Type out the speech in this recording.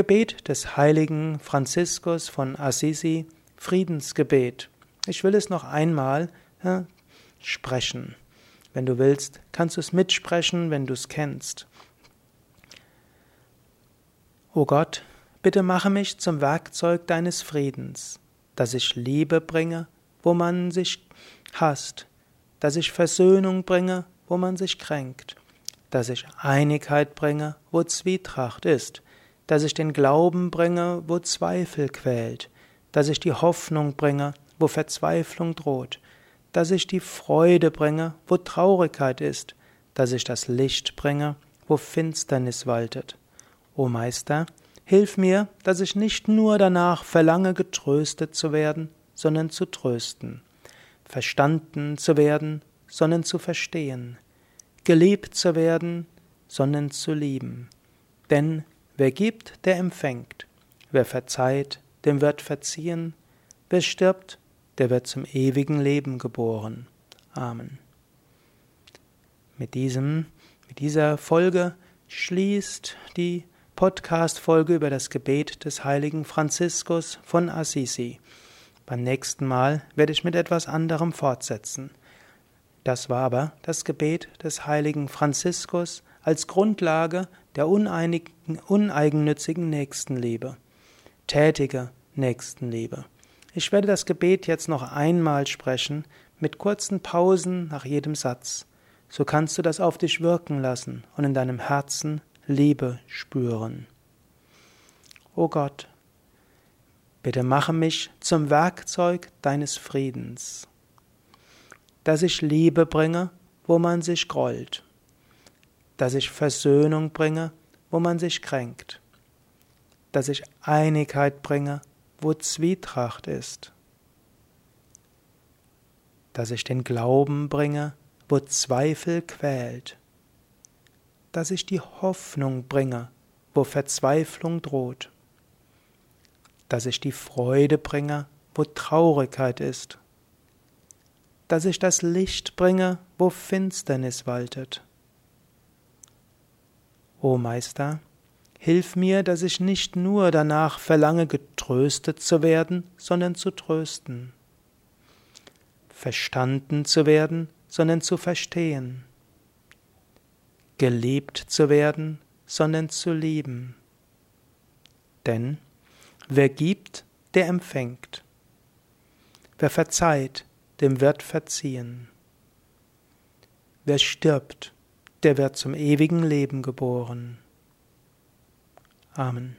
Gebet des heiligen Franziskus von Assisi, Friedensgebet. Ich will es noch einmal ja, sprechen. Wenn du willst, kannst du es mitsprechen, wenn du es kennst. O Gott, bitte mache mich zum Werkzeug deines Friedens, dass ich Liebe bringe, wo man sich hasst, dass ich Versöhnung bringe, wo man sich kränkt, dass ich Einigkeit bringe, wo Zwietracht ist, dass ich den Glauben bringe, wo Zweifel quält, dass ich die Hoffnung bringe, wo Verzweiflung droht, dass ich die Freude bringe, wo Traurigkeit ist, dass ich das Licht bringe, wo Finsternis waltet. O Meister, hilf mir, dass ich nicht nur danach verlange, getröstet zu werden, sondern zu trösten, verstanden zu werden, sondern zu verstehen, geliebt zu werden, sondern zu lieben. Denn wer gibt, der empfängt, wer verzeiht, dem wird verziehen, wer stirbt, der wird zum ewigen Leben geboren. Amen. Mit diesem, mit dieser Folge schließt die Podcast-Folge über das Gebet des heiligen Franziskus von Assisi. Beim nächsten Mal werde ich mit etwas anderem fortsetzen. Das war aber das Gebet des heiligen Franziskus als Grundlage der uneigennützigen Nächstenliebe. Tätige Nächstenliebe. Ich werde das Gebet jetzt noch einmal sprechen, mit kurzen Pausen nach jedem Satz. So kannst du das auf dich wirken lassen und in deinem Herzen Liebe spüren. O Gott, bitte mache mich zum Werkzeug deines Friedens, dass ich Liebe bringe, wo man sich grollt, dass ich Versöhnung bringe, wo man sich kränkt, dass ich Einigkeit bringe, wo Zwietracht ist, dass ich den Glauben bringe, wo Zweifel quält, dass ich die Hoffnung bringe, wo Verzweiflung droht, dass ich die Freude bringe, wo Traurigkeit ist, dass ich das Licht bringe, wo Finsternis waltet. O Meister, Hilf mir, dass ich nicht nur danach verlange, getröstet zu werden, sondern zu trösten. Verstanden zu werden, sondern zu verstehen. Geliebt zu werden, sondern zu lieben. Denn wer gibt, der empfängt. Wer verzeiht, dem wird verziehen. Wer stirbt, der wird zum ewigen Leben geboren. Amen.